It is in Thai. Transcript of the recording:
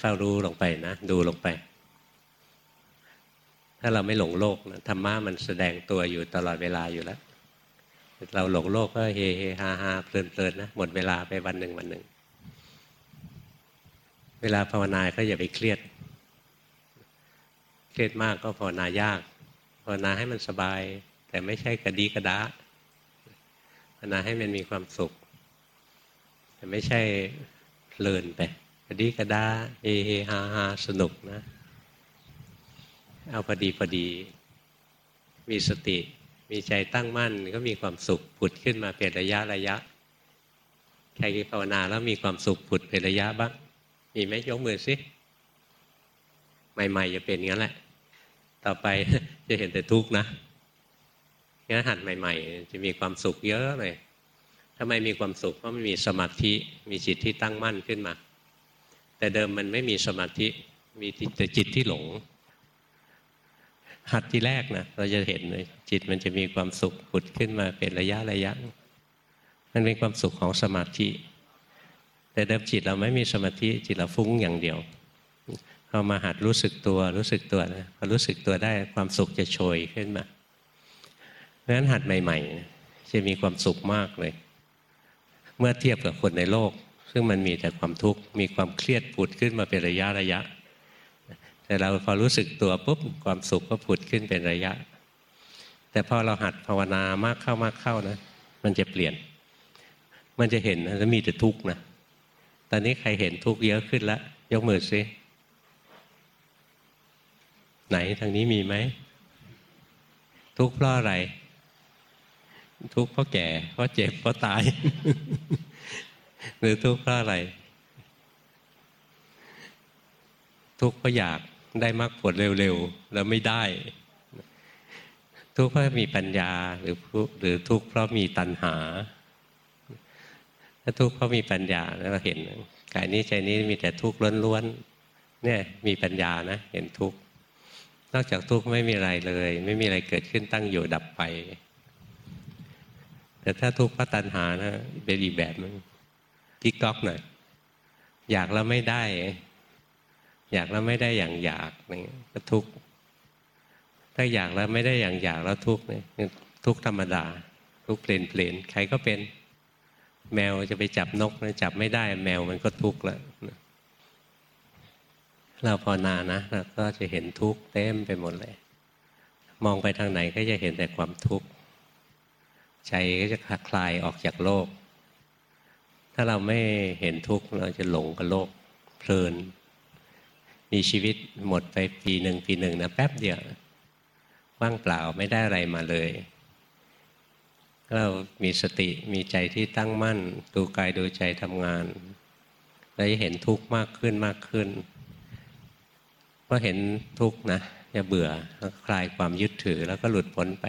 เฝ้ารู้ลงไปนะดูลงไป ถ้าเราไม่หลงโลกนะธรรมะมันแสดงตัวอยู่ตลอดเวลาอยู่แล้ว เราหลงโลกก็เฮเฮฮาฮาเพลินเพลินนะหมดเวลาไปวันหนึ่งวันหนึ่ง เวลาภาวนาก็อย่าไปเครียด เครียดมากก็ภาวนายาก ภาวนาให้มันสบาย แต่ไม่ใช่กระดีกระดาภาวนาให้มันมีความสุข แต่ไม่ใช่เพลินไป ระดีกระดาเฮเฮฮาฮาสนุกนะ เอาพอดีพอดี มีสติ มีใจตั้งมั่นก็มีความสุขผุดขึ้นมาเป็นระยะระยะ ใครภาวนาแล้วมีความสุขผุดเป็นระยะบ้าง มีไหมยกมือสิใหม่ๆจะเป็นงั้นแหละ ต่อไปจะเห็นแต่ทุกข์นะงั้นหัดใหม่ ๆ จะมีความสุขเยอะเลยทำไมมีความสุขเพราะมันมีสมาธิ มีจิตที่ตั้งมั่นขึ้นมา แต่เดิมมันไม่มีสมาธิมีแต่จิตที่หลง หัดที่แรกนะเราจะเห็นเลยจิตมันจะมีความสุขผุดขึ้นมาเป็นระยะระยะ มันเป็นความสุขของสมาธิ แต่เดิมจิตเราไม่มีสมาธิจิตเราฟุ้งอย่างเดียวพอมาหัดรู้สึกตัวรู้สึกตัวนะพอรู้สึกตัวได้ความสุขจะโชยขึ้นมาเพราะฉะนั้นหัดใหม่ ๆ จะมีความสุขมากเลย เมื่อเทียบกับคนในโลก ซึ่งมันมีแต่ความทุกข์มีความเครียดผุดขึ้นมาเป็นระยะระยะ แต่เราพอรู้สึกตัวปุ๊บความสุขก็ผุดขึ้นเป็นระยะ แต่พอเราหัดภาวนามากเข้ามากเข้านะ มันจะเปลี่ยน มันจะเห็นนะมีแต่ทุกข์นะตอนนี้ใครเห็นทุกข์เยอะขึ้นแล้วยกมือซิไหนทางนี้มีไหม ทุกข์เพราะอะไร ทุกข์เพราะแก่เพราะเจ็บเพราะตาย หรือทุกข์เพราะอะไร ทุกข์เพราะอยากได้มากผลเร็วๆ แล้วไม่ได้ ทุกข์เพราะมีปัญญาหรือหรือทุกข์เพราะมีตัณหา ถ้าทุกข์เพราะมีปัญญาแล้วเราเห็นกายนี้ใจนี้มีแต่ทุกข์ล้วนๆเนี่ยมีปัญญานะ เห็นทุกข์นอกจากทุกข์ไม่มีอะไรเลย ไม่มีอะไรเกิดขึ้นตั้งอยู่ดับไป แต่ถ้าทุกข์เพราะตัณหานะเป็นอีกแบบนึง กิ๊กก๊อกหน่อยอยากแล้วไม่ได้ อยากแล้วไม่ได้อย่างอยากนี่ก็ทุกข์ถ้าอยากแล้วไม่ได้อย่างอยากแล้วทุกข์นี่ทุกข์ธรรมดา ทุกข์เปลี่ยนเปลี่ยนใครก็เป็น แมวจะไปจับนกนะจับไม่ได้แมวมันก็ทุกข์แล้วเราพอนานะเราก็จะเห็นทุกข์เต็มไปหมดเลย มองไปทางไหนก็จะเห็นแต่ความทุกข์ใจก็จะคลายออกจากโลกาเราไม่เห็นทุกข์เราจะหลงกับโลกเพลิน มีชีวิตหมดไปปีหนึ่งปีหนึ่งนะแป๊บเดียวว่างเปล่าไม่ได้อะไรมาเลย เรามีสติมีใจที่ตั้งมั่น ดูกายดูใจทำงานเราจะเห็นทุกข์มากขึ้นมากขึ้นพอเห็นทุกข์นะจะเบื่อคลายความยึดถือแล้วก็หลุดพ้นไป